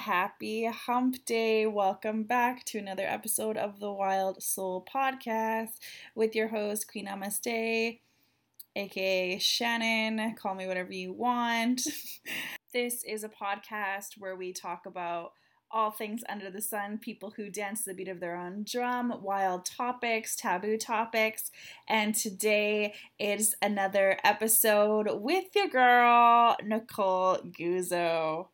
Happy hump day. Welcome back to another episode of the Wild Soul Podcast with your host, Queen Namaste, aka Shannon. Call me whatever you want. this is a podcast where we talk about all things under the sun, people who dance the beat of their own drum, wild topics, taboo topics. And today is another episode with your girl, Nicole Guzzo.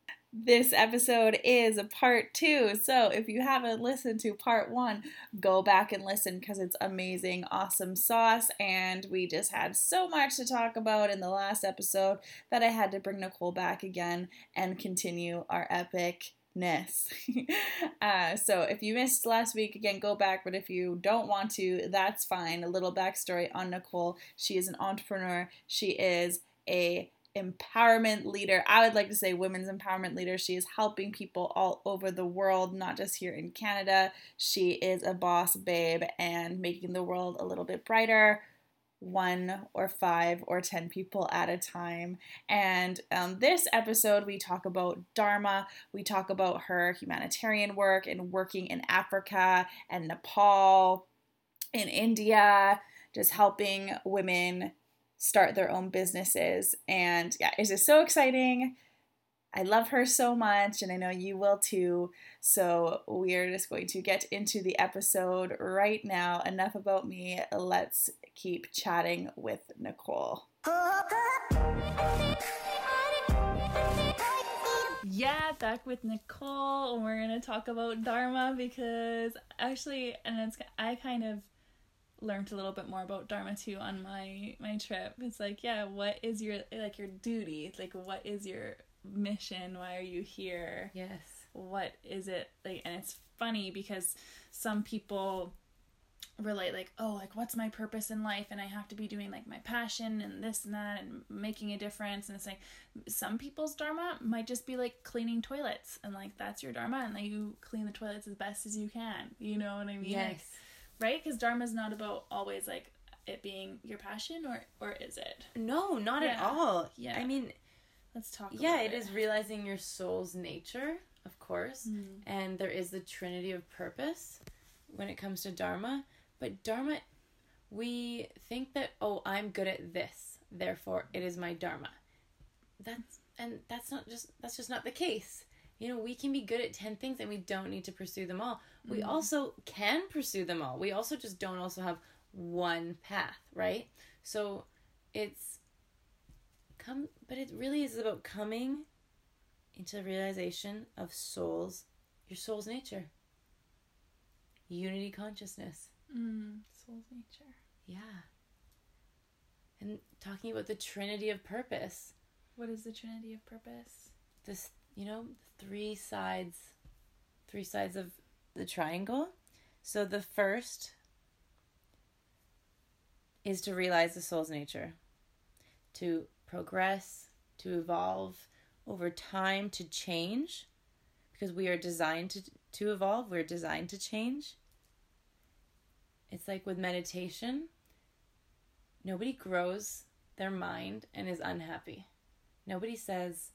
This episode is a part two. So if you haven't listened to part one, go back and listen because it's amazing, awesome sauce. And we just had so much to talk about in the last episode that I had to bring Nicole back again and continue our epic ness. uh, so if you missed last week, again, go back. But if you don't want to, that's fine. A little backstory on Nicole. She is an entrepreneur. She is a empowerment leader. I would like to say women's empowerment leader. She is helping people all over the world, not just here in Canada. She is a boss babe and making the world a little bit brighter. One or five or ten people at a time. And um, this episode, we talk about Dharma. We talk about her humanitarian work and working in Africa and Nepal, in India, just helping women start their own businesses. And yeah, it is so exciting. I love her so much, and I know you will too. So, we are just going to get into the episode right now. Enough about me. Let's keep chatting with Nicole. Yeah, back with Nicole. And we're to talk about Dharma because actually, and it's, I kind of learned a little bit more about dharma too on my my trip. It's like yeah what is your like your duty? It's like what is your mission? Why are you here? Yes. What is it? Like and it's funny because some people relate like oh like what's my purpose in life? And i have to be doing like my passion and this and that and making a difference. And it's like some people's dharma might just be like cleaning toilets. And like that's your dharma. And like you clean the toilets as best as you can. You know what i mean? Yes right? Because Dharma is not about always like it being your passion, or or is it? No, not yeah. at all. Yeah. I mean, let's talk. Yeah, it, it is realizing your soul's nature, of course, mm. and there is the trinity of purpose when it comes to Dharma. But Dharma, we think that oh, I'm good at this, therefore it is my Dharma. That's and that's not just that's just not the case you know, we can be good at 10 things and we don't need to pursue them all. We mm-hmm. also can pursue them all. We also just don't also have one path, right? So it's come but it really is about coming into the realization of souls, your soul's nature. Unity consciousness. Mm, soul's nature. Yeah. And talking about the trinity of purpose. What is the trinity of purpose? This you know, three sides, three sides of the triangle. So the first is to realize the soul's nature, to progress, to evolve over time, to change, because we are designed to, to evolve, we're designed to change. It's like with meditation, nobody grows their mind and is unhappy. Nobody says,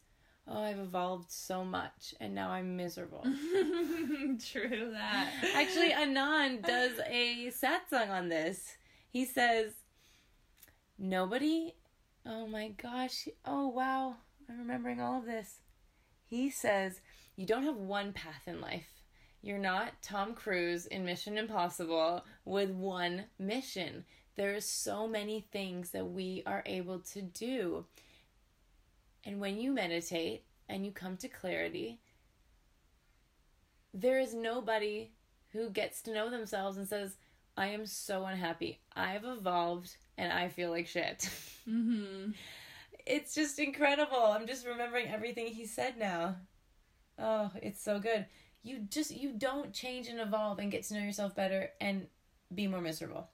oh, I've evolved so much and now I'm miserable. True that. Actually, Anand does a satsang on this. He says, nobody, oh my gosh, oh wow, I'm remembering all of this. He says, you don't have one path in life. You're not Tom Cruise in Mission Impossible with one mission. There are so many things that we are able to do. And when you meditate and you come to clarity, there is nobody who gets to know themselves and says, I am so unhappy. I've evolved and I feel like shit. Mm-hmm. It's just incredible. I'm just remembering everything he said now. Oh, it's so good. You just you don't change and evolve and get to know yourself better and be more miserable.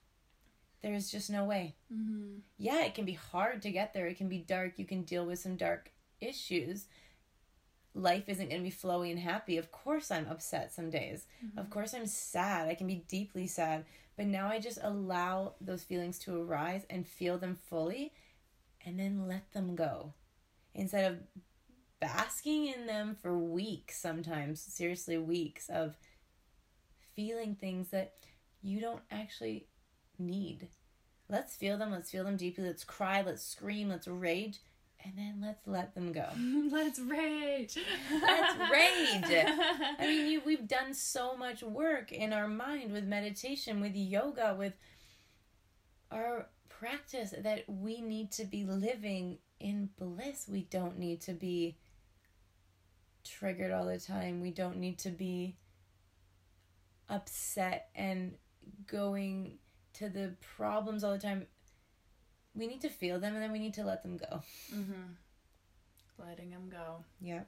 There's just no way. Mm-hmm. Yeah, it can be hard to get there. It can be dark. You can deal with some dark issues. Life isn't going to be flowy and happy. Of course, I'm upset some days. Of course, I'm sad. I can be deeply sad. But now I just allow those feelings to arise and feel them fully and then let them go. Instead of basking in them for weeks, sometimes, seriously, weeks of feeling things that you don't actually need. Let's feel them. Let's feel them deeply. Let's cry. Let's scream. Let's rage. And then let's let them go. Let's rage. Let's rage. I mean, you, we've done so much work in our mind with meditation, with yoga, with our practice that we need to be living in bliss. We don't need to be triggered all the time. We don't need to be upset and going to the problems all the time. We need to feel them and then we need to let them go. mm-hmm. Letting them go. Yeah.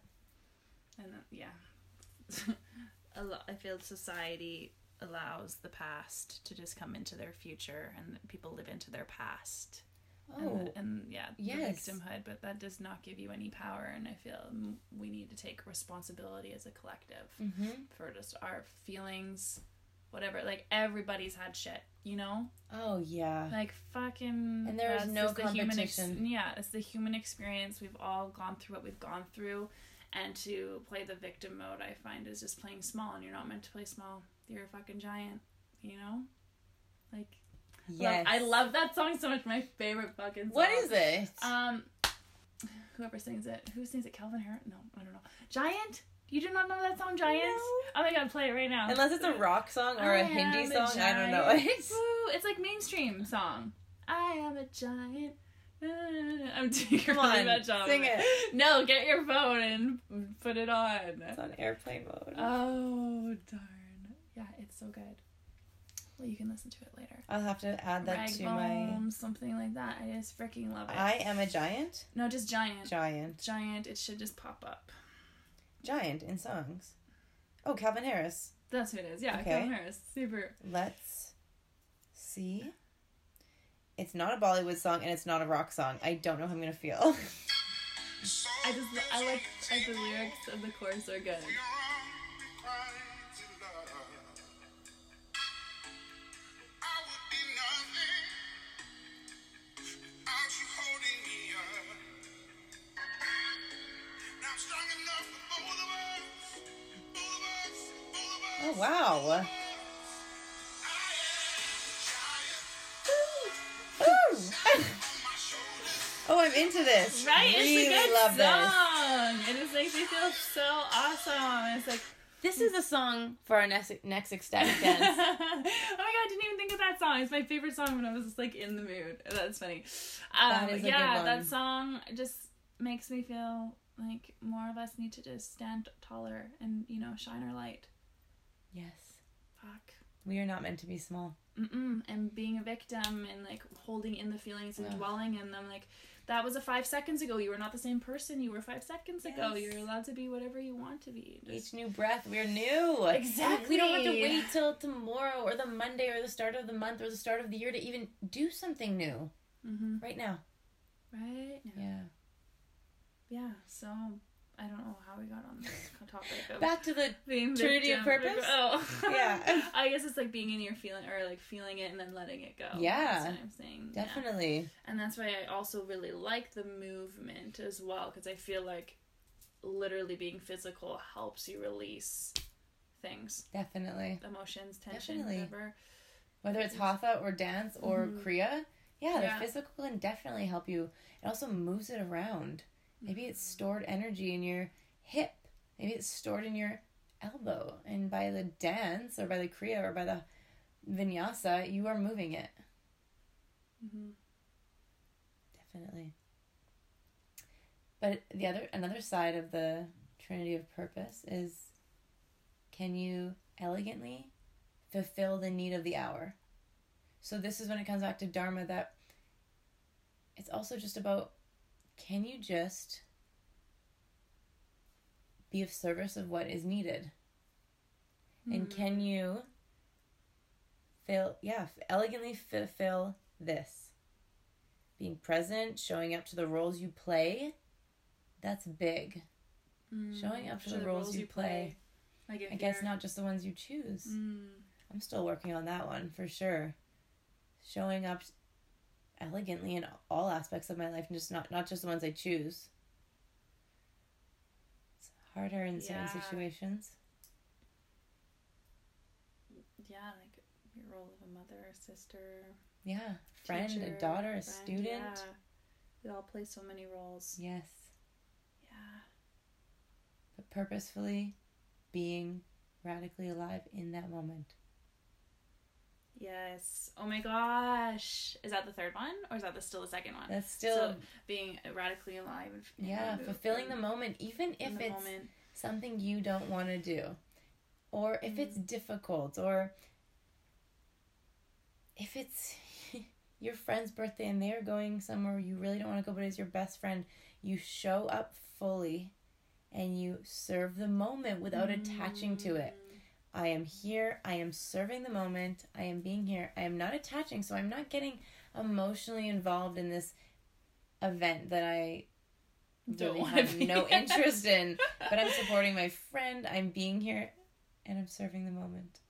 And uh, yeah, a lot. I feel society allows the past to just come into their future, and people live into their past. Oh, and, and yeah, yes. victimhood, but that does not give you any power. And I feel we need to take responsibility as a collective mm-hmm. for just our feelings, whatever. Like everybody's had shit, you know. Oh, yeah. Like fucking. And there is no just the human ex- competition. yeah, it's the human experience. We've all gone through what we've gone through, and to play the victim mode, I find is just playing small, and you're not meant to play small. You're a fucking giant, you know. Like Yes. love- I love that song so much. My favorite fucking. Song. What is it? Um, whoever sings it, who sings it? Calvin Harris? No, I don't know. Giant. You do not know that song, Giant? No. Oh my god, play it right now. Unless it's a rock song or I a Hindi song, I don't know giant. it. Woo, it's like mainstream song. I am a giant. I'm doing Come a really on, bad job. sing it. No, get your phone and put it on. It's on airplane mode. Oh darn! Yeah, it's so good. Well, you can listen to it later. I'll have to add that Rag to my. Something like that. I just freaking love it. I am a giant. no, just giant. Giant. Giant. It should just pop up. Giant in songs. Oh, Calvin Harris. That's who it is. Yeah, Okay. Calvin Harris. Super. Let's see. It's not a Bollywood song and it's not a rock song. I don't know how I'm gonna feel. I just I like like the lyrics of the chorus are good. Really it's a good love this. song. And it makes me feel so awesome. It's like This is a song for our next next ecstatic dance. oh my god, I didn't even think of that song. It's my favorite song when I was just like in the mood. That's funny. Um, That is a yeah, good that song just makes me feel like more of us need to just stand taller and you know shine our light. yes. Fuck. We are not meant to be small. Mm-mm. And being a victim and like holding in the feelings and Ugh. dwelling in them, like that was a five seconds ago. You were not the same person you were five seconds ago. You're allowed to be whatever you want to be. Just- Each new breath, we're new. Exactly. We don't have to wait till tomorrow or the Monday or the start of the month or the start of the year to even do something new. mm-hmm. Right now. Right. Yeah. Yeah. So I don't know how we got on this topic. Of Back to the being Trinity of purpose? Oh. Yeah. I guess it's like being in your feeling or like feeling it and then letting it go. Yeah. That's what I'm saying. Yeah. definitely. And that's why I also really like the movement as well because I feel like literally being physical helps you release things, Definitely. emotions, tension, Definitely. whatever. Whether it's hatha or dance or Mhm. kriya, yeah, Yeah. the physical can definitely help you. It also moves it around. Maybe it's stored energy in your hip. Maybe it's stored in your elbow. And by the dance or by the kriya or by the vinyasa, you are moving it. Mm-hmm. Definitely. But the other another side of the trinity of purpose is can you elegantly fulfill the need of the hour? So this is when it comes back to dharma that it's also just about can you just be of service of what is needed? And can you fill, yeah, elegantly fulfill this? Being present, showing up to the roles you play, that's big. Showing up to the, roles, you play. Like if I guess you're- not just the ones you choose. Mm. I'm still working on that one for sure. Showing up elegantly in all aspects of my life, and just not not just the ones I choose. It's harder in certain situations. Yeah, like your role of a mother, a sister, Yeah, friend, teacher, a daughter, a friend, student. Yeah. We all play so many roles. Yes, Yeah. but purposefully being radically alive in that moment. Yes. Oh my gosh. Is that the third one, or is that the, still the second one? That's still So being radically alive. and- yeah, and fulfilling the moment, even if it's moment. something you don't want to do or if it's Mm-hmm. difficult or if it's your friend's birthday and they're going somewhere you really don't want to go but it's your best friend you show up fully and you serve the moment without attaching to it i am here i am serving the moment i am being here i am not attaching so i'm not getting emotionally involved in this event that i Don't really have be. no interest in but I'm supporting my friend. I'm being here and I'm serving the moment.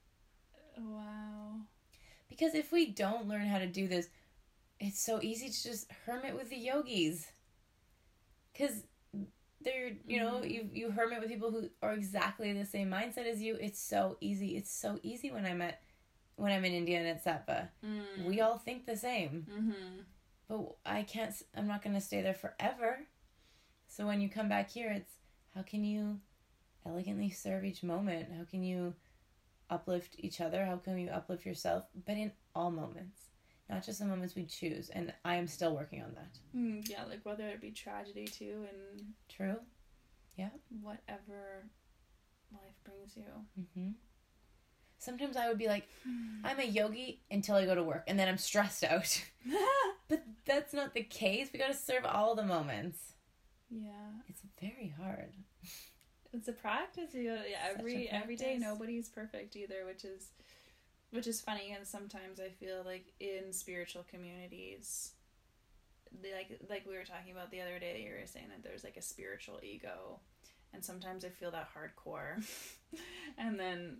Wow. Because if we don't learn how to do this, it's so easy to just hermit with the yogis. Cuz they're, you know, Mhm. you you hermit with people who are exactly the same mindset as you. It's so easy. It's so easy when I'm at when I'm in India and at Sattva. Mm. We all think the same. Mm-hmm. But I can't i'm not going to stay there forever. So when you come back here, it's how can you elegantly serve each moment? How can you uplift each other? How can you uplift yourself? But in all moments, not just the moments we choose. And I am still working on that. Mm, yeah, like whether it be tragedy too, and True? Yeah, whatever life brings you. hmm Sometimes I would be like, I'm a yogi until I go to work, and then I'm stressed out. but that's not the case. We got to serve all the moments. yeah, It's very hard. it's a practice. You gotta, yeah, every every day, nobody's perfect either, which is which is funny. And sometimes I feel like in spiritual communities, like like we were talking about the other day, you were saying that there's like a spiritual ego, and sometimes I feel that hardcore, and then.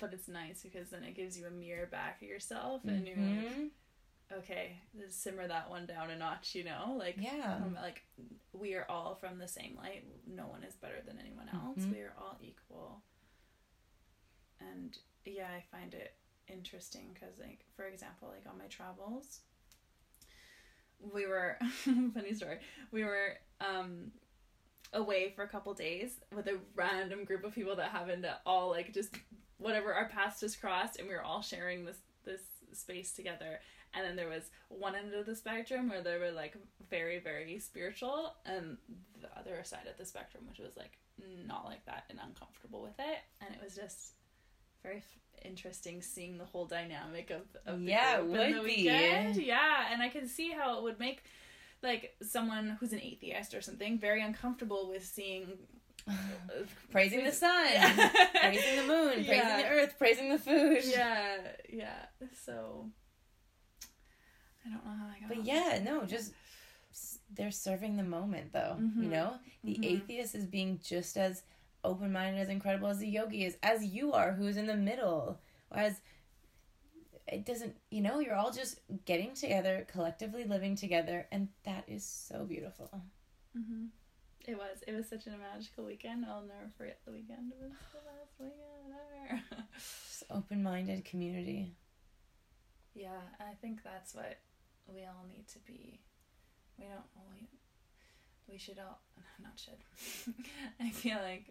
But it's nice because then it gives you a mirror back of yourself, and you're like, Mhm. okay, simmer that one down a notch, you know? Like, Yeah. um, like we are all from the same light. No one is better than anyone else. Mhm. We are all equal. And yeah, I find it interesting because, like, for example, like on my travels, we were funny story. We were um away for a couple days with a random group of people that happened to all like just whatever our paths just crossed and we were all sharing this this space together and then there was one end of the spectrum where they were like very very spiritual and the other side of the spectrum which was like not like that and uncomfortable with it and it was just very f- interesting seeing the whole dynamic of, of the Yeah, it group and the would be. weekend. yeah and i can see how it would make like someone who's an atheist or something very uncomfortable with seeing praising the sun, praising the moon, praising Yeah. the earth, praising the food. yeah yeah so i don't know how i got But yeah, no, just they're serving the moment though. You Mhm. know, the Mhm. atheist is being just as open minded, as incredible as the yogi is, as you are, who's in the middle, or as it doesn't. You know, you're all just getting together, collectively living together, and that is so beautiful. hmm It was. It was such a magical weekend. I'll never forget the weekend. It was the best weekend ever. Just open minded community. yeah, I think that's what we all need to be. We don't. well, We, we should all. Not should. I feel like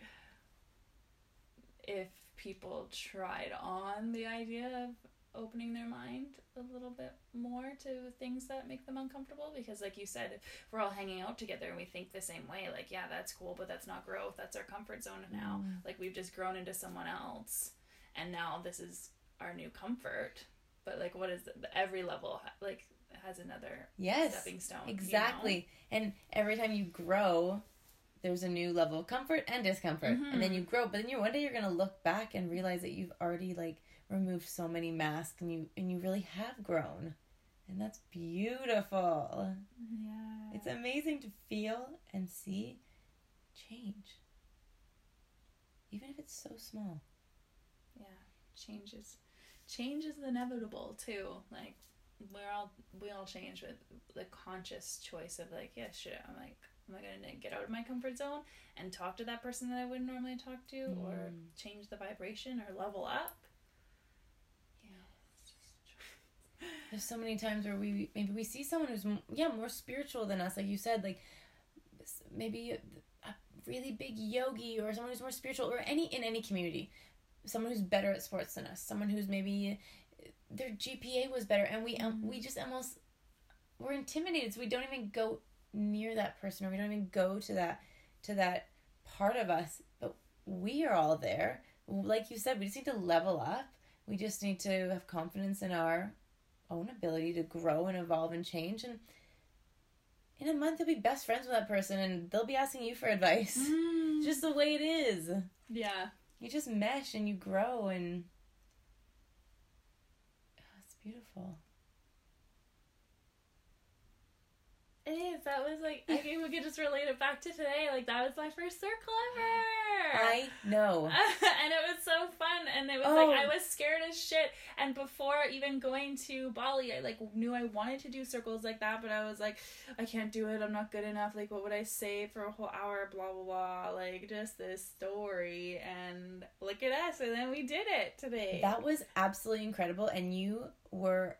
if people tried on the idea of opening their mind a little bit more to things that make them uncomfortable because like you said if we're all hanging out together and we think the same way like yeah that's cool but that's not growth that's our comfort zone now Mm. like we've just grown into someone else and now this is our new comfort but like what is the, every level like has another Yes. stepping stone you know? Exactly. And every time you grow, there's a new level of comfort and discomfort and then Mhm. you grow but then you one day you're gonna look back and realize that you've already like removed so many masks and you and you really have grown and that's beautiful Yeah. it's amazing to feel and see change even if it's so small yeah. Change is change is inevitable too. Like we're all we all change with the conscious choice of like, yeah, shit, I'm like am I gonna get out of my comfort zone and talk to that person that I wouldn't normally talk to or Mm. change the vibration or level up? You know, it's just there's so many times where we maybe we see someone who's yeah more spiritual than us like you said like maybe a, really big yogi or someone who's more spiritual or any in any community someone who's better at sports than us someone who's maybe their gpa was better and we um, we just almost we're intimidated so we don't even go near that person or we don't even go to that to that part of us but we are all there. Like you said we just need to level up. We just need to have confidence in our own ability to grow and evolve and change. And in a month you'll be best friends with that person and they'll be asking you for advice. Mm. Just the way it is. Yeah. you just mesh and you grow and oh, it's beautiful It is. That was like I think we could just relate it back to today. Like that was my first circle ever. i know. And it was so fun. And it was Oh. like I was scared as shit. And before even going to Bali I like knew I wanted to do circles like that but I was like I can't do it. I'm not good enough. Like what would I say for a whole hour? Blah blah blah. Like just this story. And look at us. And then we did it today. That was absolutely incredible. And you were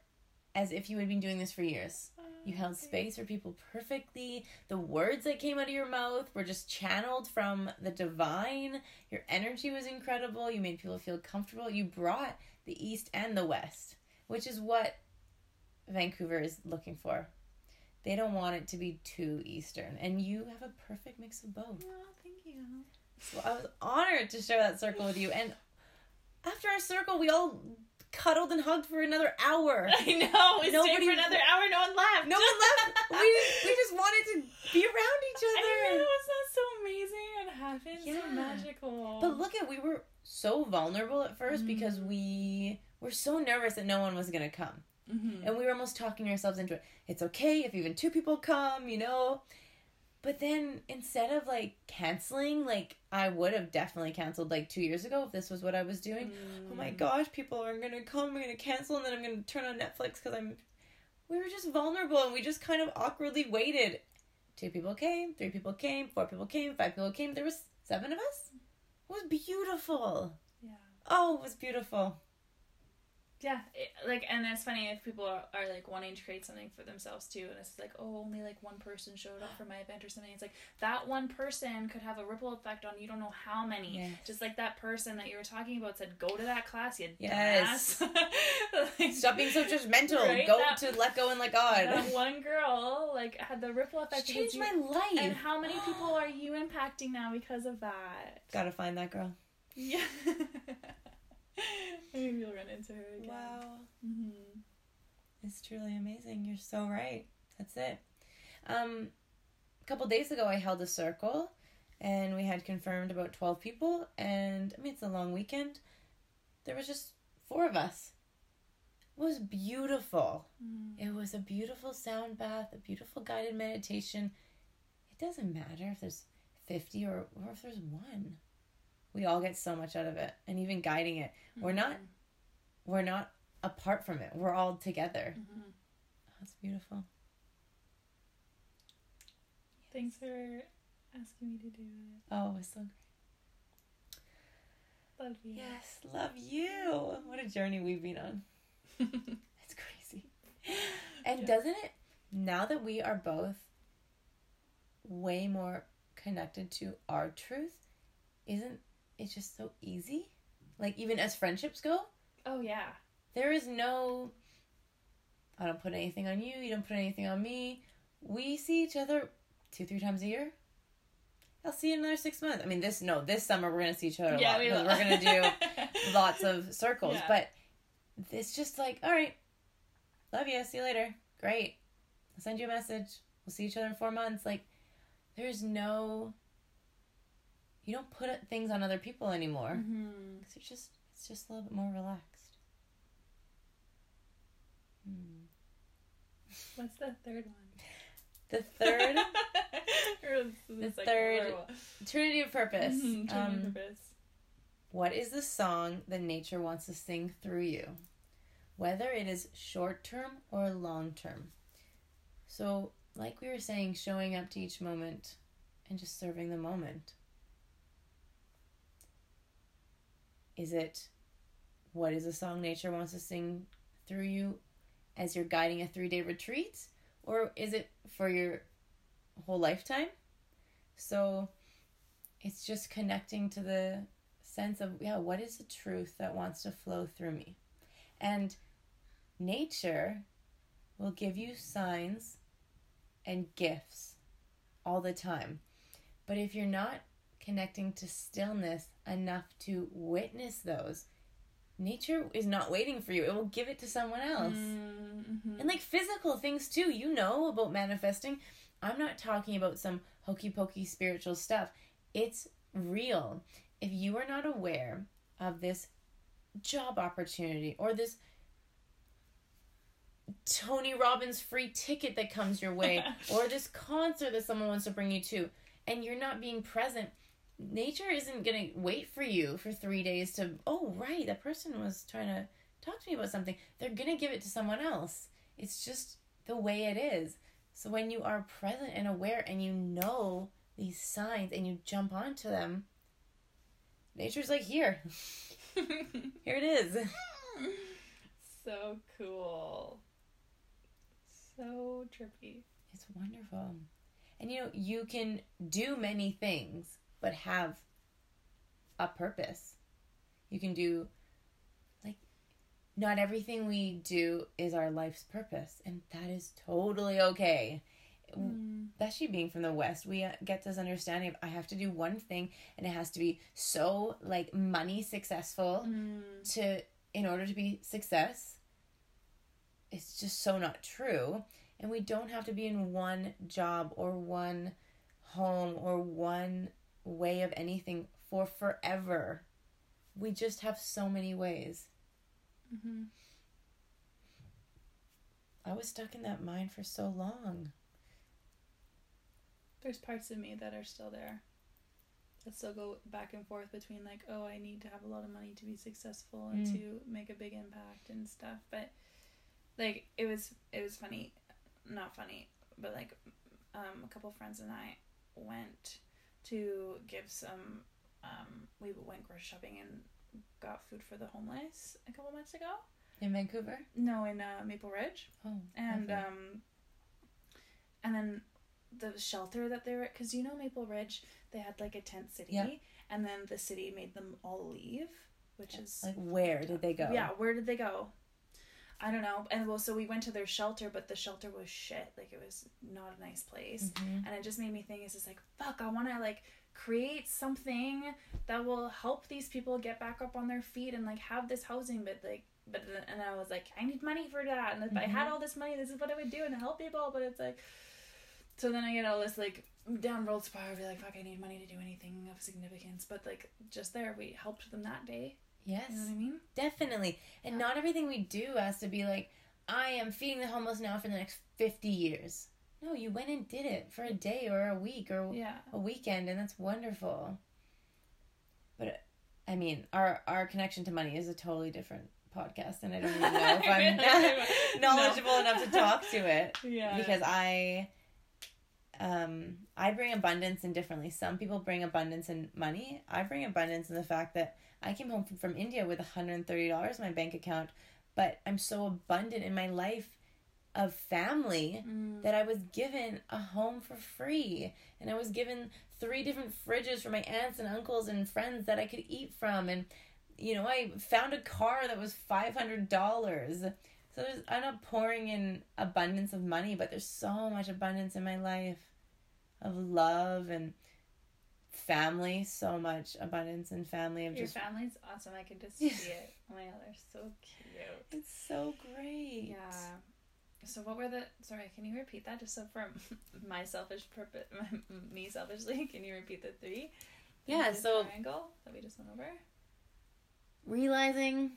as if you had been doing this for years You held space for people perfectly. The words that came out of your mouth were just channeled from the divine. Your energy was incredible. You made people feel comfortable. You brought the East and the West, which is what Vancouver is looking for. They don't want it to be too Eastern. And you have a perfect mix of both. oh, thank you So I was honored to share that circle with you. And after our circle, we all cuddled and hugged for another hour. I know we stayed for another hour no one left No one left. We, we just wanted to be around each other. I know, was that so amazing and happened so magical But look at we were so vulnerable at 1st Mhm. because we were so nervous that no one was gonna come, mm-hmm. and we were almost talking ourselves into it. It's okay if even two people come, you know. But then instead of like canceling, like I would have definitely canceled like two years ago if this was what I was doing. Mm. Oh my gosh, people are gonna come. I'm gonna cancel, and then I'm gonna turn on Netflix because I'm. We were just vulnerable, and we just kind of awkwardly waited. Two people came, three people came, four people came, five people came. There was seven of us. It was beautiful. Yeah. Oh, it was beautiful. Yeah, it, like, and it's funny if people are, are like wanting to create something for themselves too, and it's like, oh, only like one person showed up for my event or something. It's like that one person could have a ripple effect on you don't know how many. Yes. Just like that person that you were talking about said, go to that class, you Yes. Like, Stop being so judgmental. Right? Go That- to let go and let God. That one girl like had the ripple effect. because changed you- my life. And how many people are you impacting now because of that? Gotta find that girl. Yeah. Maybe you'll run into her again. hmm It's truly amazing. You're so right. That's it. Um, a couple days ago, I held a circle, and we had confirmed about twelve people. And I mean, it's a long weekend. There was just four of us. It was beautiful. Mm-hmm. It was a beautiful sound bath, a beautiful guided meditation. It doesn't matter if there's fifty or or if there's one. We all get so much out of it, and even guiding it. We're not we're not apart from it. We're all together. Mhm. That's beautiful. Thanks for asking me to do it. Oh, it's so great. Love you. Yes, love you. What a journey we've been on. It's crazy. And Yeah. doesn't it, now that we are both way more connected to our truth, isn't it just so easy? Like, even as friendships go, oh yeah. there is no, I don't put anything on you, you don't put anything on me. We see each other two, three times a year. I'll see you in another six months. I mean, this, no, this summer we're going to see each other a lot. We we're going to do lots of circles. Yeah. But it's just like, all right, love you. See you later. Great. I'll send you a message. We'll see each other in four months. Like, there's no you don't put things on other people anymore. Mm-hmm. it's just it's just a little bit more relaxed. Hmm. What's the third one? The third the third Trinity of Purpose. Mm-hmm, Um, What is the song that nature wants to sing through you? Whether it is short term or long term. So, like we were saying, showing up to each moment and just serving the moment. Is it what is the song nature wants to sing through you as you're guiding a three day retreat? Or is it for your whole lifetime? So, it's just connecting to the sense of yeah what is the truth that wants to flow through me and nature will give you signs and gifts all the time but if you're not connecting to stillness enough to witness those nature is not waiting for you it will give it to someone else Mm-hmm. and like physical things too, you know about manifesting. I'm not talking about some hokey pokey spiritual stuff. It's real. If you are not aware of this job opportunity or this Tony Robbins free ticket that comes your way or this concert that someone wants to bring you to and you're not being present, nature isn't going to wait for you for 3 days to, oh right, that person was trying to talk to me about something. They're going to give it to someone else. It's just the way it is. So when you are present and aware and you know these signs and you jump onto them, nature's like, here, here it is. so cool. So trippy. It's wonderful. And you know, you can do many things, but have a purpose. You can do, like, not everything we do is our life's purpose, and that is totally okay. Mm. especially being from the west we uh, get this understanding of i have to do one thing and it has to be so like money successful Mm. to in order to be success it's just so not true and we don't have to be in one job or one home or one way of anything for forever we just have so many ways Mm-hmm. i was stuck in that mind for so long There's parts of me that are still there. That still go back and forth between like, oh, I need to have a lot of money to be successful and Mm. to make a big impact and stuff. But like, it was it was funny, not funny, but like, um, a couple friends and I went to give some. Um, we went grocery shopping and got food for the homeless a couple months ago. in vancouver No, in uh, Maple Ridge oh and um and then the shelter that they were because you know maple ridge they had like a tent city Yeah. and then the city made them all leave which is like where did they go yeah where did they go i don't know. And well so we went to their shelter but the shelter was shit. Like it was not a nice place. Mhm. and it just made me think it's just like fuck i want to like create something that will help these people get back up on their feet and like have this housing. But like but and i was like i need money for that. And if i had Mhm. all this money this is what i would do and help people. But it's like so then i get all this like downward spiral be like fuck i need money to do anything of significance. But like just there we helped them that day yes you know what i mean Definitely. And Yeah. not everything we do has to be like, I am feeding the homeless now for the next 50 years. No, you went and did it for a day or a week or yeah a weekend, and that's wonderful. But, I mean, our, our connection to money is a totally different podcast, and I don't even know if I'm knowledgeable enough to talk to it yeah because I um I bring abundance in differently. Some people bring abundance in money. I bring abundance in the fact that I came home from, from India with $130 in my bank account, but I'm so abundant in my life of family Mm. that I was given a home for free. And I was given three different fridges for my aunts and uncles and friends that I could eat from. And you know I found a car that was $500 so there's I'm not pouring in abundance of money but there's so much abundance in my life of love and family so much abundance and family of your just family's awesome i can just see it oh my god they're so cute it's so great Yeah. So what were the? Sorry, can you repeat that just so for my selfish purpose, me selfishly? Can you repeat the three? Yeah, so triangle that we just went over. realizing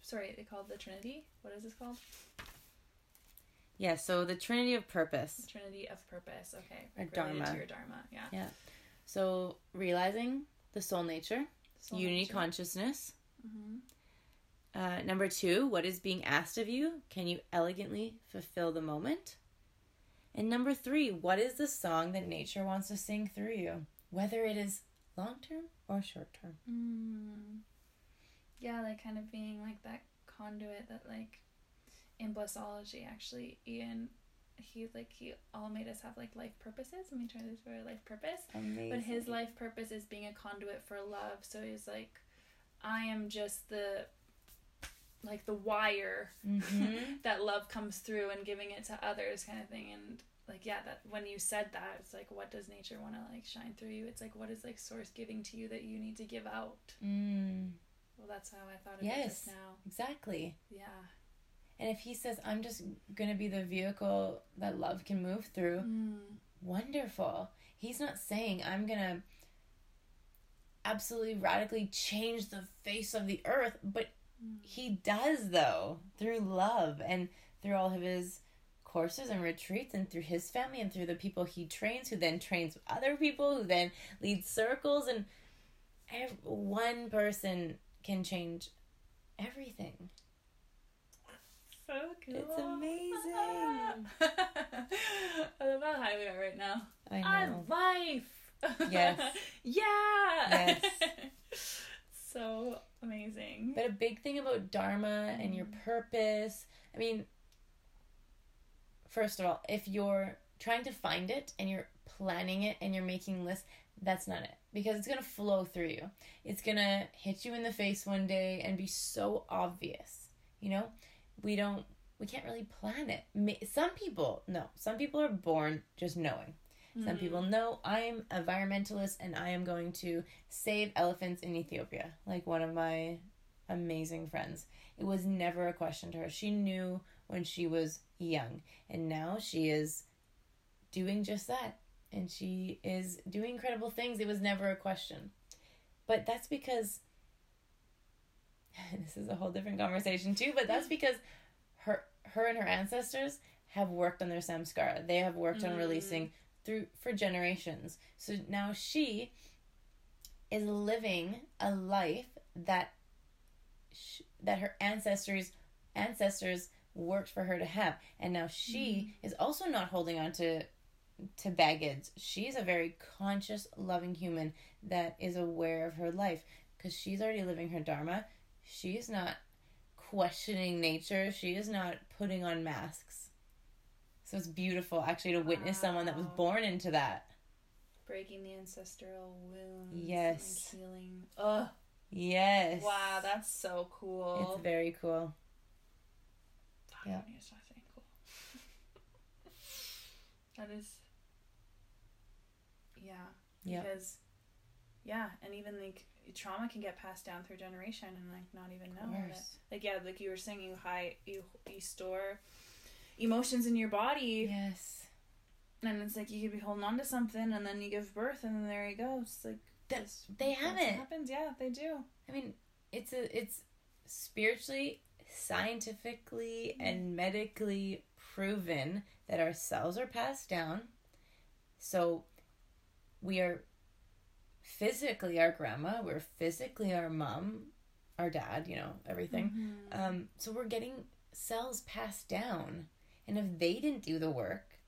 Sorry, they called the Trinity. What is this called? yeah, so the trinity of purpose. The Trinity of Purpose. Okay. Or Dharma. To your Dharma. Yeah. Yeah. So realizing the soul nature, Soul unity nature. consciousness. Mhm. Uh, number two, what is being asked of you? Can you elegantly fulfill the moment? And number three, what is the song that nature wants to sing through you? Whether it is long term or short term. Mm. Yeah, like kind of being like that conduit that like in blissology actually Ian he like he all made us have like life purposes and we try this for a life purpose. Amazing. But his life purpose is being a conduit for love. So he's like, I am just the like the wire Mhm. that love comes through and giving it to others kind of thing and like yeah that when you said that it's like what does nature want to like shine through you it's like what is like source giving to you that you need to give out Mm, well that's how i thought of it Yes. just now exactly. yeah And if he says, I'm just going to be the vehicle that love can move through, mm. wonderful. He's not saying, I'm going to absolutely radically change the face of the earth, but Mm. he does, though, through love and through all of his courses and retreats and through his family and through the people he trains, who then trains other people, who then leads circles. And ev- one person can change everything. So cool It's amazing. i love how high we are right now I on know. life Yes. yeah Yes. so amazing But a big thing about Dharma and your mm. purpose, I mean, first of all, if you're trying to find it and you're planning it and you're making lists, that's not it. Because it's going to flow through you. It's going to hit you in the face one day and be so obvious. You know, we don't, we can't really plan it. Some people, no, some people are born just knowing. Some Mm. people know I'm environmentalist and I am going to save elephants in Ethiopia, like one of my amazing friends. It was never a question to her. She knew when she was young, and now she is doing just that. And she is doing incredible things. It was never a question. But that's because this is a whole different conversation too, but that's because her her and her ancestors have worked on their samskara. They have worked on Mm. releasing through for generations. So now she is living a life that sh- that her ancestors ancestors worked for her to have, and now she is also not holding on to to baggage. She's a very conscious, loving human that is aware of her life because she's already living her dharma. She's not questioning nature. She is not putting on masks. So it's beautiful actually to witness someone that was born into that. breaking the ancestral wounds Yes. and healing oh Yes. wow that's so cool It's very cool. Yeah. don't need to stop saying cool. that is yeah Yeah. because yeah and even like trauma can get passed down through generation and like not even know course. like yeah like you were saying you high you you store emotions in your body Yes. and it's like you could be holding on to something and then you give birth and then there you go it's like That- this- they that's have it. happens yeah they do I mean, it's a it's spiritually, scientifically, and medically proven that our cells are passed down. So we are physically our grandma, we're physically our mom, our dad, you know, everything. Mhm. Um, so we're getting cells passed down. And if they didn't do the work,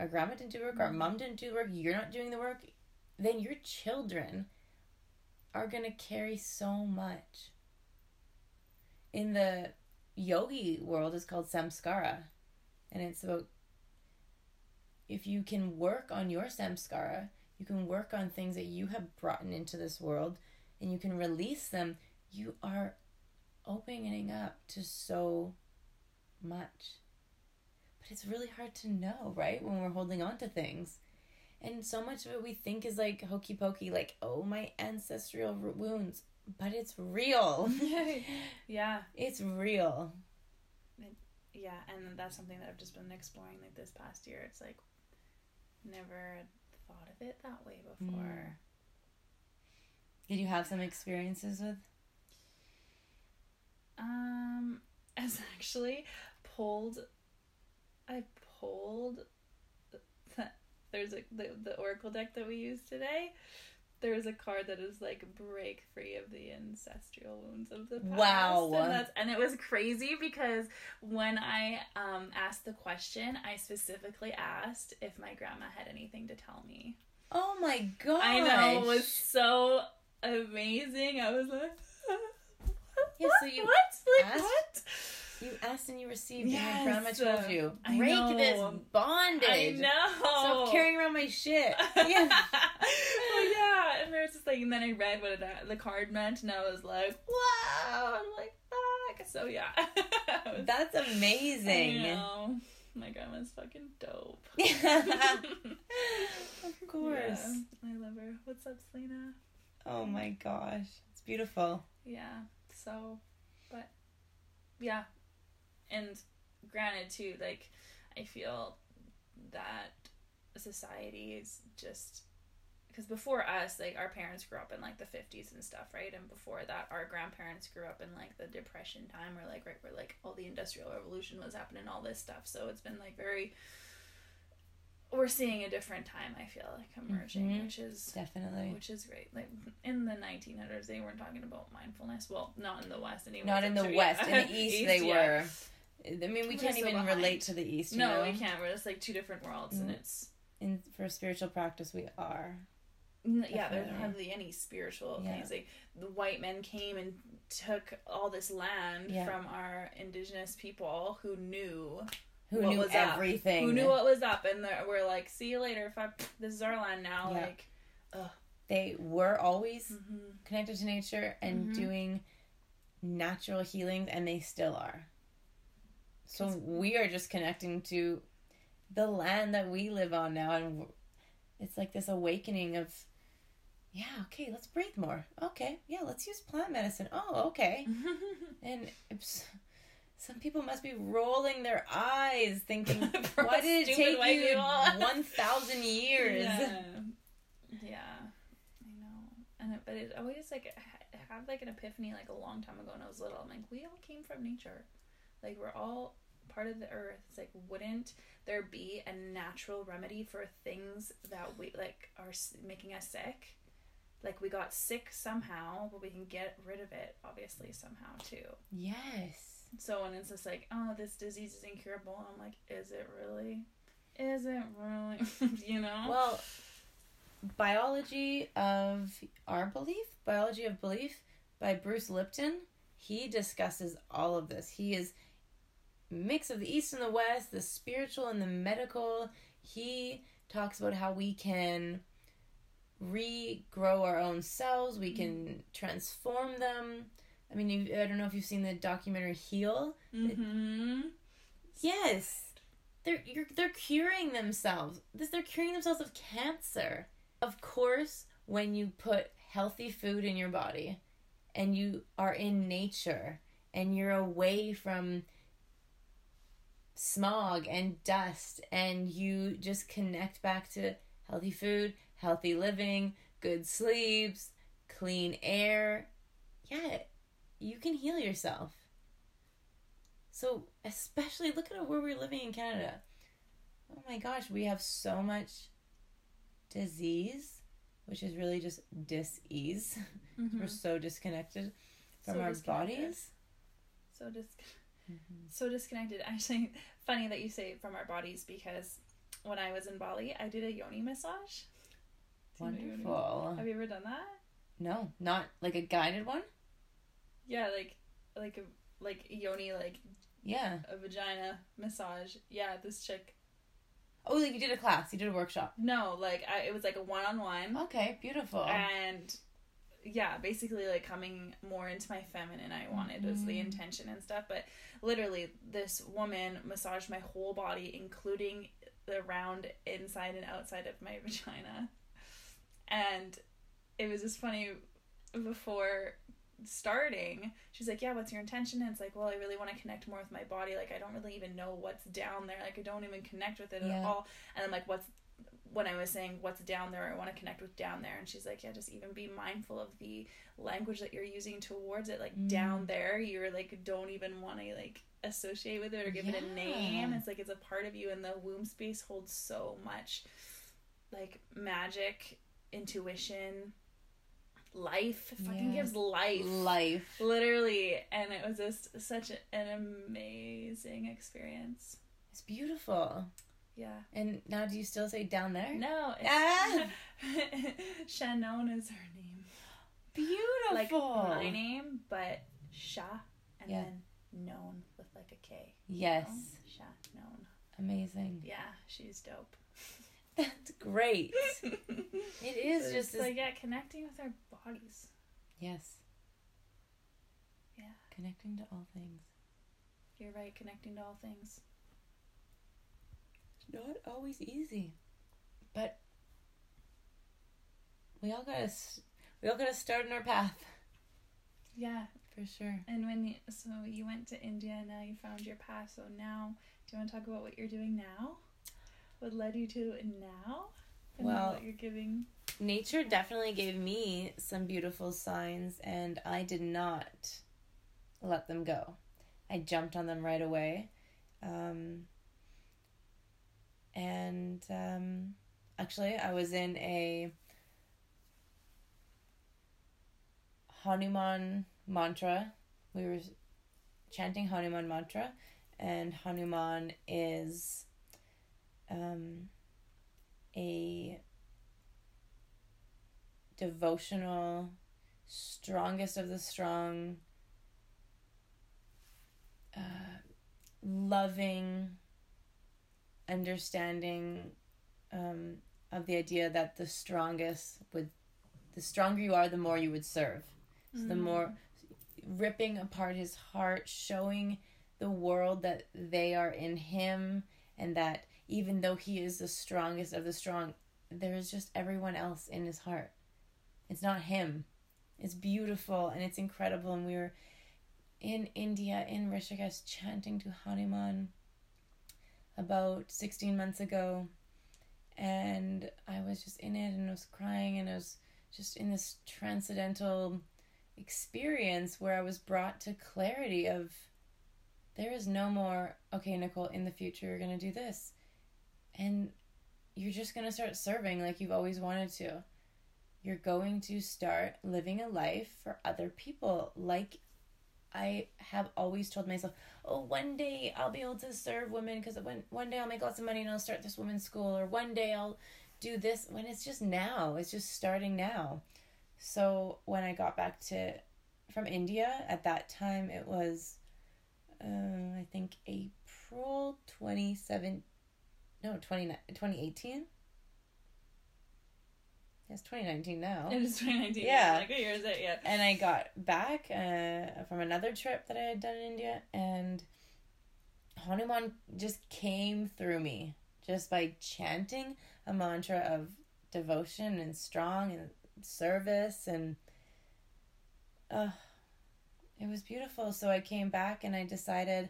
our grandma didn't do work, our Mhm. mom didn't do work, you're not doing the work, then your children are going to carry so much. In the yogi world, it's called samskara. And it's about if you can work on your samskara, you can work on things that you have brought into this world and you can release them, you are opening up to so much. But it's really hard to know, right? When we're holding on to things. And so much of it we think is like hokey pokey, like, oh, my ancestral wounds. But it's real. yeah it's real. yeah and that's something that i've just been exploring like this past year it's like never thought of it that way before Did you have some experiences with? Um, as actually pulled, I pulled. There's a the, the oracle deck that we use today. There's a card that is like break free of the ancestral wounds of the past. Wow. and, that's, and it was crazy because when I um asked the question, I specifically asked if my grandma had anything to tell me. Oh my god! I know it was so amazing. I was like, Yeah, so you what? Like asked- what? You asked and you received, Yes, and your grandma told you, I break know. this bondage. I know. Stop carrying around my shit. yeah. oh yeah, and just like, and then I read what it, the card meant, and I was like, wow. I'm like, fuck. So yeah. Was- That's amazing. I know. My grandma's fucking dope. of course. Yeah, I love her. What's up, Selena? Oh my gosh, it's beautiful. Yeah. So, but yeah, and granted too, like I feel that society is just because before us, like our parents grew up in like the fifties and stuff, right? And before that, our grandparents grew up in like the depression time, or like right where like all the industrial revolution was happening, all this stuff. So it's been like very. We're seeing a different time. I feel like emerging, Mhm. which is Definitely. which is great. Like in the 1900s, they weren't talking about mindfulness. Well, not in the West anyway. Not in the Sure, West. yeah. In the East, they yeah. were. I mean, we We're can't even behind. relate to the East. You No, know? we can't. We're just like two different worlds, and Mm. it's In for spiritual practice, we are. N- yeah. There's hardly any spiritual Yeah. things. Like the white men came and took all this land Yeah. from our indigenous people who knew Who knew was up? everything? who knew what was up, and we're like, see you later. Fuck, this is our land now. Yeah. Like, They were always mhm. connected to nature and Mhm. doing natural healings, and they still are. So we are just connecting to the land that we live on now, and it's like this awakening of, yeah, okay, let's breathe more. Okay, yeah, let's use plant medicine. Oh, okay, and some people must be rolling their eyes, thinking, why did it take you one thousand years? Yeah. yeah, I know. And it, but it always like I had like an epiphany like a long time ago when I was little. I'm like, we all came from nature. Like we're all part of the earth. It's like, wouldn't there be a natural remedy for things that we like are making us sick? Like we got sick somehow, but we can get rid of it obviously somehow too. Yes. So when it's just like, oh, this disease is incurable, I'm like, is it really? Is it really? you know? Well, Biology of Our Belief, Biology of Belief by Bruce Lipton, he discusses all of this. He is mix of the East and the West, the spiritual and the medical. He talks about how we can regrow our own cells, we can transform them. I mean, you, I don't know if you've seen the documentary Heal. mm-hmm. Yes. They're you're, they're curing themselves. This they're curing themselves of cancer. Of course, when you put healthy food in your body and you are in nature and you're away from smog and dust and you just connect back to healthy food, healthy living, good sleeps, clean air. Yeah, you can heal yourself. So, especially look at where we're living in Canada. Oh my gosh, we have so much disease, which is really just dis-ease. We're mm-hmm. so disconnected from So our disconnected. bodies. So dis- so disconnected. Actually, funny that you say from our bodies because when I was in Bali, I did a yoni massage. Do you know yoni? Wonderful. Have you ever done that? No, not like a guided one. Yeah, like like a like yoni like Yeah. a vagina massage. Yeah, this chick. Oh, like you did a class, you did a workshop. No, like I, it was like a one on one. Okay, beautiful. and yeah basically like coming more into my feminine i wanted was the Mhm. intention and stuff but literally this woman massaged my whole body including the round inside and outside of my vagina and it was just funny before starting she's like yeah what's your intention and it's like well i really want to connect more with my body like i don't really even know what's down there like i don't even connect with it Yeah. at all and i'm like what's when I was saying what's down there, I want to connect with down there, and she's like, yeah, just even be mindful of the language that you're using towards it. Like Mm. down there, you're like don't even want to like associate with it or give it a name. It's like it's a part of you, and the womb space holds so much, like magic, intuition, life. It fucking Yeah. gives life Life. literally and it was just such an amazing experience It's beautiful. Yeah And now, do you still say down there? no Ah. Shannon is her name Beautiful. like my name but Sha and Yeah. then known with like a K Yes. Sha known Amazing. yeah she's dope That's great. It is It's just like yeah connecting with our bodies yes. Yeah. Connecting to all things. you're right connecting to all things not always easy, but we all gotta we all gotta start in our path yeah for sure. And when you, so you went to India, now you found your path. So now, do you want to talk about what you're doing now? What led you to now? And Well- what you're giving. Nature definitely gave me some beautiful signs, and I did not let them go. I jumped on them right away. Um, and um, actually, I was in a Hanuman mantra. We were chanting Hanuman mantra, and Hanuman is um, a devotional, strongest of the strong, uh, loving, understanding um, of the idea that the strongest would, the stronger you are, the more you would serve. So the more ripping apart his heart, showing the world that they are in him, and that even though he is the strongest of the strong, there is just everyone else in his heart. It's not him. It's beautiful and it's incredible. And we were in India, in Rishikesh, chanting to Hanuman about 16 months ago. And I was just in it and I was crying and I was just in this transcendental experience where I was brought to clarity of there is no more, okay, Nicole, in the future you're going to do this. And you're just going to start serving like you've always wanted to. You're going to start living a life for other people like I have always told myself, oh, one day I'll be able to serve women because one, one day I'll make lots of money and I'll start this women's school, or one day I'll do this when it's just now. It's just starting now. So when I got back to from India at that time, it was, uh, I think April 27, no, 20, 2018. It's 2019 now. It is 2019. Yeah. Like, what year is it? Yeah. And I got back uh, from another trip that I had done in India, and Hanuman just came through me just by chanting a mantra of devotion and strong and service, and uh, it was beautiful. So I came back and I decided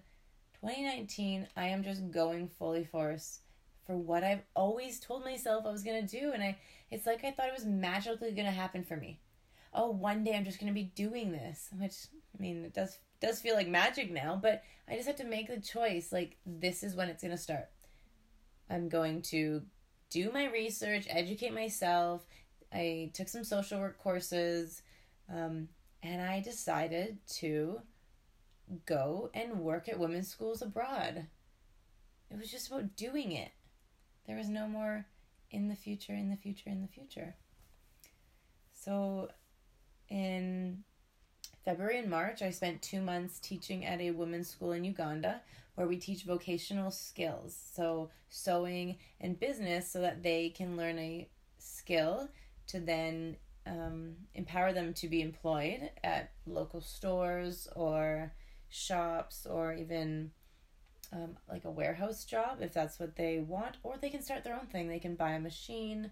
2019, I am just going fully force for what I've always told myself I was gonna do, and I it's like I thought it was magically gonna happen for me. Oh one day i'm just going to be doing this which i mean it does does feel like magic now but i just have to make the choice like this is when it's going to start. I'm going to do my research educate myself. I took some social work courses um, and i decided to go and work at women's schools abroad. It was just about doing it there was no more in the future in the future in the future so in February and March, I spent two months teaching at a women's school in Uganda where we teach vocational skills. So, sewing and business, so that they can learn a skill to then um, empower them to be employed at local stores or shops or even um, like a warehouse job if that's what they want, or they can start their own thing. They can buy a machine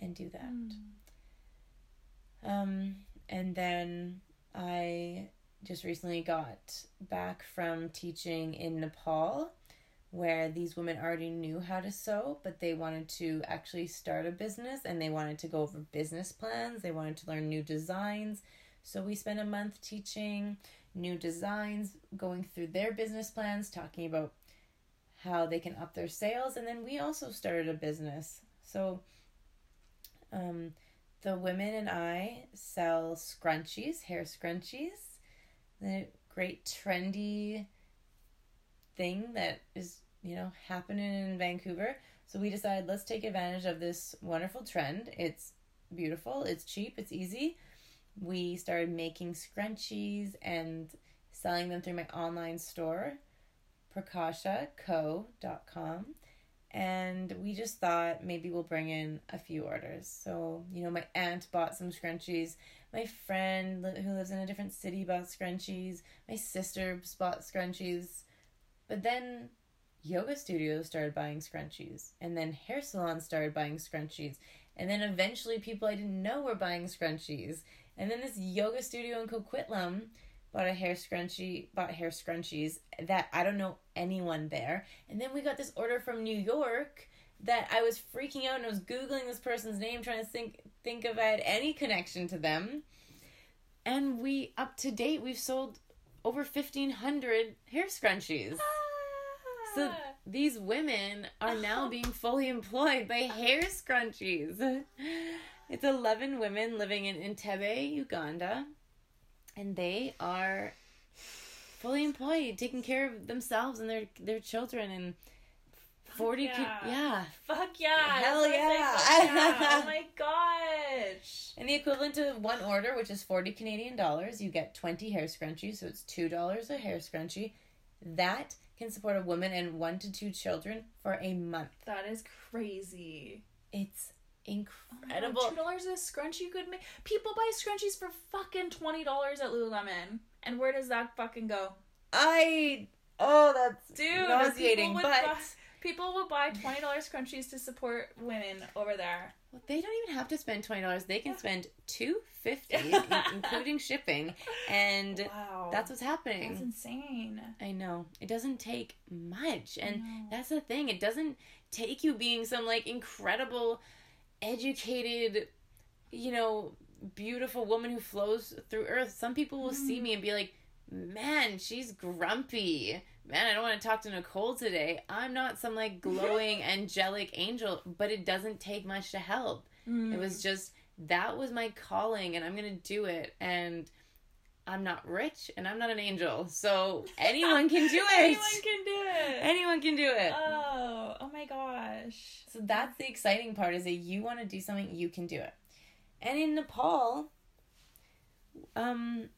and do that. Um, and then I just recently got back from teaching in Nepal where these women already knew how to sew, but they wanted to actually start a business and they wanted to go over business plans. They wanted to learn new designs. So we spent a month teaching new designs, going through their business plans, talking about how they can up their sales. And then we also started a business. So um, the women and I sell scrunchies, hair scrunchies, the great trendy thing that is, you know, happening in Vancouver. So we decided let's take advantage of this wonderful trend. It's beautiful, it's cheap, it's easy. We started making scrunchies and selling them through my online store, prakasaco.com. And we just thought maybe we'll bring in a few orders. So, you know, my aunt bought some scrunchies. My friend who lives in a different city bought scrunchies. My sister bought scrunchies. But then yoga studios started buying scrunchies. And then hair salons started buying scrunchies. And then eventually people I didn't know were buying scrunchies. And then this yoga studio in Coquitlam bought a hair scrunchie, bought hair scrunchies that I don't know anyone there. And then we got this order from New York that I was freaking out and I was googling this person's name trying to think think if I had any connection to them. And we up to date we've sold over 1500 hair scrunchies. Ah. So these women are now being fully employed by hair scrunchies. It's 11 women living in Entebbe, Uganda and they are fully employed, taking care of themselves and their their children and. 40 yeah. Yeah. Fuck yeah. Hell yeah. yeah. oh my gosh. And the equivalent to one order, which is 40 Canadian dollars, you get 20 hair scrunchies, so it's $2 a hair scrunchie. That can support a woman and one to two children for a month. That is crazy. It's incredible. Oh two dollars a scrunchie could make. People buy scrunchies for fucking twenty dollars at Lululemon, and where does that fucking go? I oh that's dude nauseating, but. Buy, people will buy twenty dollars scrunchies to support women over there. Well, they don't even have to spend twenty dollars. They can spend two fifty, including shipping, and wow. that's what's happening. That's insane. I know it doesn't take much, and that's the thing. It doesn't take you being some like incredible educated, you know, beautiful woman who flows through earth. Some people will mm. see me and be like, man, she's grumpy. Man, I don't want to talk to Nicole today. I'm not some like glowing angelic angel, but it doesn't take much to help. Mm. It was mm. just that was my calling and I'm going to do it and I'm not rich and I'm not an angel. So anyone can do it. anyone can do it. Anyone can do it. Oh, oh my gosh. So that's the exciting part is that you want to do something, you can do it. And in Nepal, um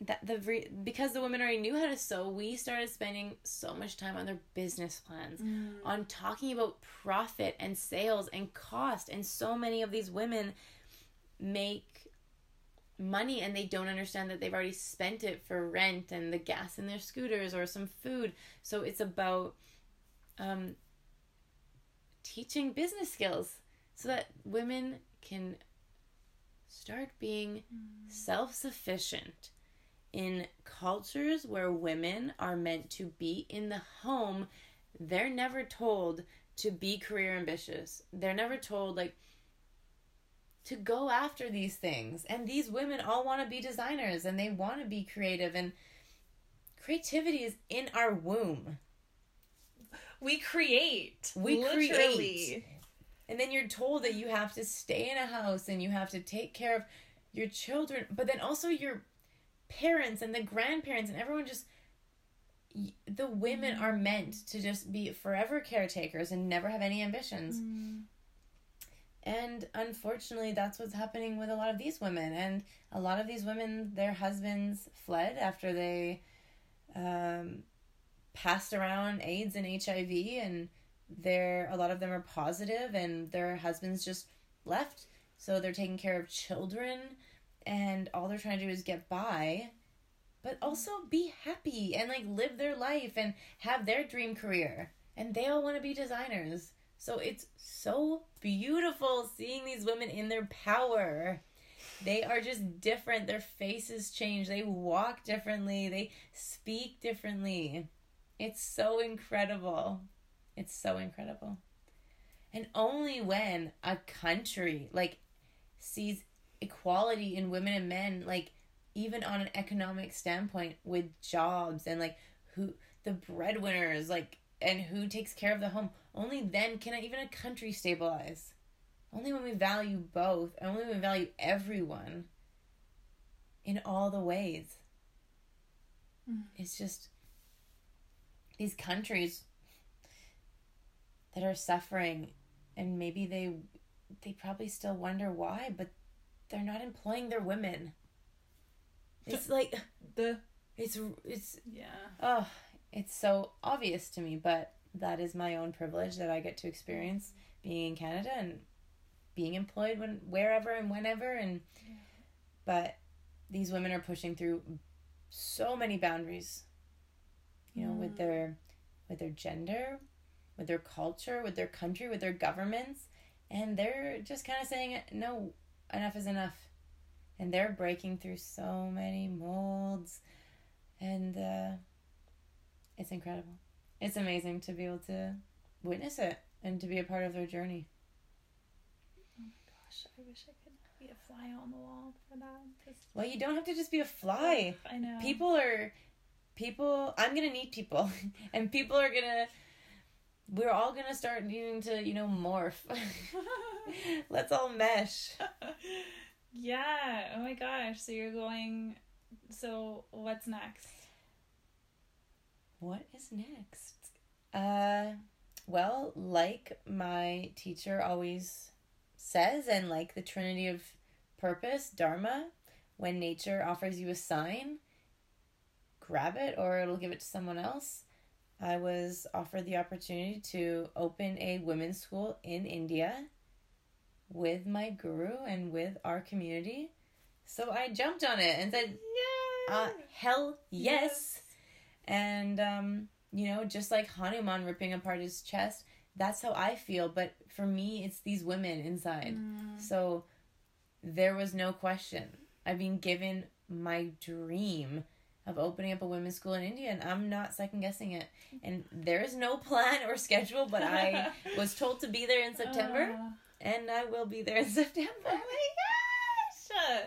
that the re- because the women already knew how to sew, we started spending so much time on their business plans, mm. on talking about profit and sales and cost. And so many of these women make money and they don't understand that they've already spent it for rent and the gas in their scooters or some food. So it's about um, teaching business skills so that women can start being mm. self sufficient in cultures where women are meant to be in the home. They're never told to be career ambitious. They're never told, like, to go after these things. And these women all want to be designers and they want to be creative and creativity is in our womb. We create. We literally. create. And then you're told that you have to stay in a house and you have to take care of your children, but then also your parents and the grandparents and everyone just the women mm. are meant to just be forever caretakers and never have any ambitions. Mm. And unfortunately, that's what's happening with a lot of these women. And a lot of these women, their husbands fled after they um, passed around AIDS and HIV, and they're a lot of them are positive, and their husbands just left. So they're taking care of children, and all they're trying to do is get by, but also be happy and like live their life and have their dream career. And they all want to be designers. So it's so beautiful seeing these women in their power. They are just different. Their faces change. They walk differently. They speak differently. It's so incredible. It's so incredible. And only when a country like sees equality in women and men, like even on an economic standpoint with jobs and like who the breadwinners, like and who takes care of the home, only then can even a country stabilize. Only when we value both, only when we value everyone in all the ways. Mm. It's just these countries that are suffering and maybe they they probably still wonder why, but they're not employing their women. It's like The it's it's yeah. oh, it's so obvious to me, but that is my own privilege that I get to experience being in Canada and being employed when wherever and whenever and Yeah. but these women are pushing through so many boundaries you know with Mm. their with their gender with their culture with their country with their governments and they're just kind of saying no enough is enough and they're breaking through so many molds and uh, it's incredible it's amazing to be able to witness it and to be a part of their journey Oh my Gosh, I wish I could be a fly on the wall for that. Well you don't have to just be a oh, fly I know. people are people i'm gonna need people and people are gonna we're all gonna start needing to you know morph let's all mesh yeah. Oh my gosh. So you're going. So what's next? What is next uh well like my teacher always says and like the trinity of purpose dharma when nature offers you a sign grab it or it'll give it to someone else i was offered the opportunity to open a women's school in india with my guru and with our community so i jumped on it and said Yeah. uh, hell yes. And, um, you know, just like Hanuman ripping apart his chest, that's how I feel. But for me, it's these women inside. Mm. So there was no question. I've been given my dream of opening up a women's school in India, and I'm not second guessing it. And there is no plan or schedule, but I was told to be there in September, Uh, and I will be there in September. oh my gosh.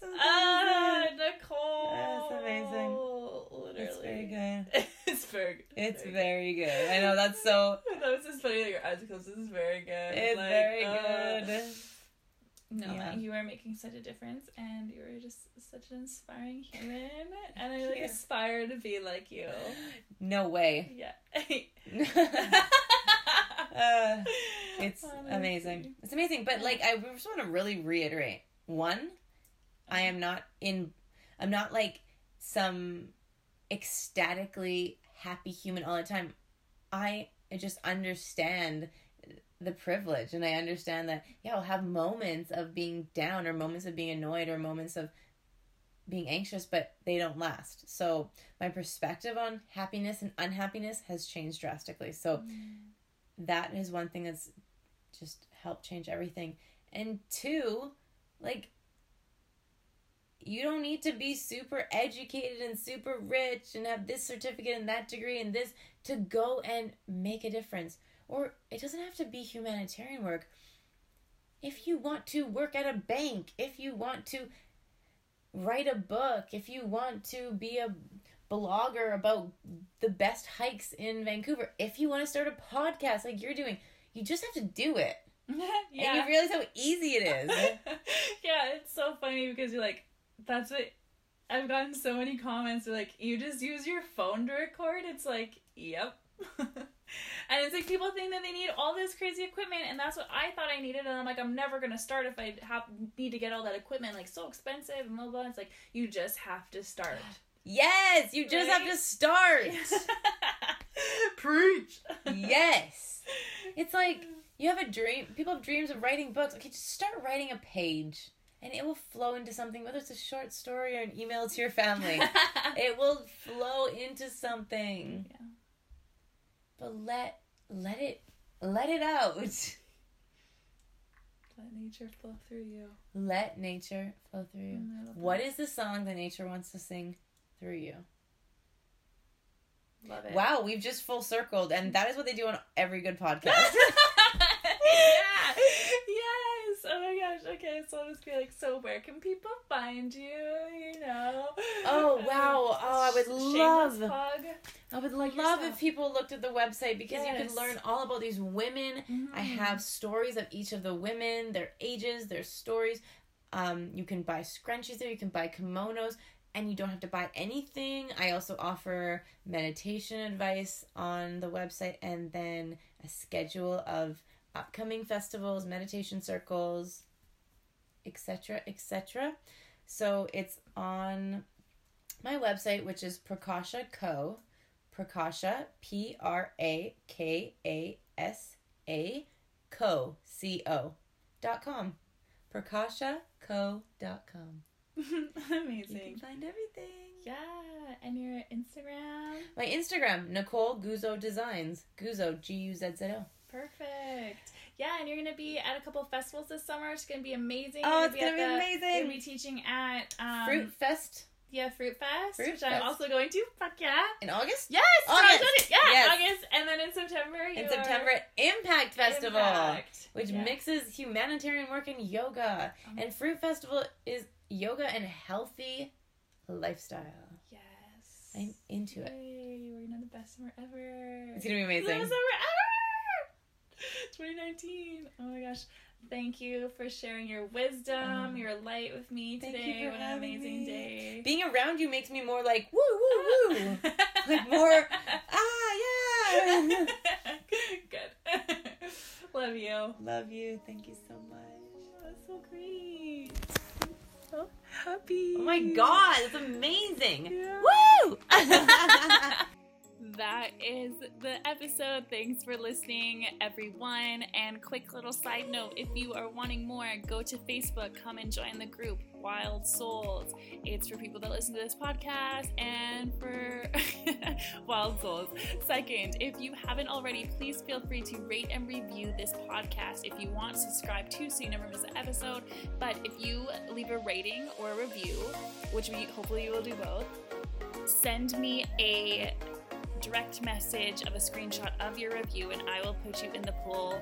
So Ah. Nicole. That's amazing. Literally. It's very good. it's very good. It's very very good. I know that's so. That was just funny that your eyes are closed. This is very good. It's Like, very uh, good. No, Yeah. you are making such a difference, and you are just such an inspiring human, and I like Yeah. aspire to be like you. No way. Yeah. Uh, it's amazing. It's amazing. But like, I just want to really reiterate: one, I am not in. I'm not like some ecstatically happy human all the time. I just understand the privilege and I understand that yeah, I'll have moments of being down or moments of being annoyed or moments of being anxious, but they don't last. So my perspective on happiness and unhappiness has changed drastically. So mm. that is one thing that's just helped change everything. And two, like you don't need to be super educated and super rich and have this certificate and that degree and this to go and make a difference. Or it doesn't have to be humanitarian work. If you want to work at a bank, if you want to write a book, if you want to be a blogger about the best hikes in Vancouver, if you want to start a podcast like you're doing, you just have to do it. yeah. And you realize how easy it is. yeah, it's so funny because you're like, that's what I've gotten so many comments. They're like, you just use your phone to record. It's like, yep. and it's like people think that they need all this crazy equipment, and that's what I thought I needed. And I'm like, I'm never gonna start if I have need to get all that equipment, like so expensive and blah blah. It's like you just have to start. yes, you just have to start. Preach. yes. It's like you have a dream. People have dreams of writing books. Okay, just start writing a page and it will flow into something, whether it's a short story or an email to your family. it will flow into something. Yeah. But let let it let it out. Let nature flow through you. Let nature flow through you. Mm, love What is the song that nature wants to sing through you? Love it. Wow, we've just full circled, and that is what they do on every good podcast. yeah. Yes. Oh my gosh. Okay, so I'll just be like, so where can people find you? You know. Oh, wow. Oh, I would love- Plug. I would love yourself. if people looked at the website because you can learn all about these women. I Mhm. have stories of each of the women, their ages, their stories. Um, you can buy scrunchies there, you can buy kimonos, and you don't have to buy anything. I also offer meditation advice on the website and then a schedule of upcoming festivals, meditation circles, etc., etc. So it's on my website, which is Prakasa Co. Prakasa, P R A K A S A, Co, C O, dot com. PrakasaCo dot com. Amazing. You can find everything. Yeah, and your Instagram. My Instagram, Nicole Guzzo Designs. Guzzo, G U Z Z O. Perfect. Yeah, and you're gonna be at a couple festivals this summer. It's gonna be amazing. Oh, it's gonna be the- amazing. You're gonna be teaching at um, Fruit Fest Yeah, Fruit Fest, Fruit which I'm also going to. Fuck yeah. in August? Yes, August. August. Yeah, Yes. August, and then in September. In September, Impact Festival. Impact. which Yeah. mixes humanitarian work and yoga. Um, And Fruit Festival is yoga and healthy lifestyle. Yes. I'm into it. Yay, we're gonna have the best summer ever. It's gonna be The amazing. best summer ever. 2019. Oh my gosh. Thank you for sharing your wisdom, Oh. your light with me Thank you today. for what an having amazing me. day. Being around you makes me more like woo woo woo. like more ah yeah. Good. Love you. Love you. Thank you so much. That's so great. So happy. Oh my god, it's amazing. Yeah. Woo! That is the episode. Thanks for listening, everyone. And quick little side note if you are wanting more, go to Facebook, come and join the group Wild Souls. It's for people that listen to this podcast and for Wild Souls. Second, if you haven't already, please feel free to rate and review this podcast. If you want, subscribe too so you never miss an episode. But if you leave a rating or a review, which we hopefully you will do both, send me a direct message of a screenshot of your review and I will put you in the pool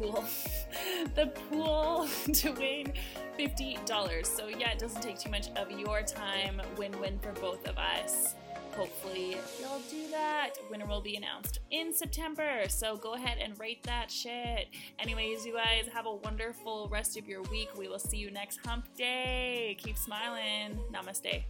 pool the pool to win $50. So yeah, it doesn't take too much of your time. Win-win for both of us. Hopefully you'll do that. Winner will be announced in September. So go ahead and rate that shit. Anyways, you guys have a wonderful rest of your week. We will see you next hump day. Keep smiling. Namaste.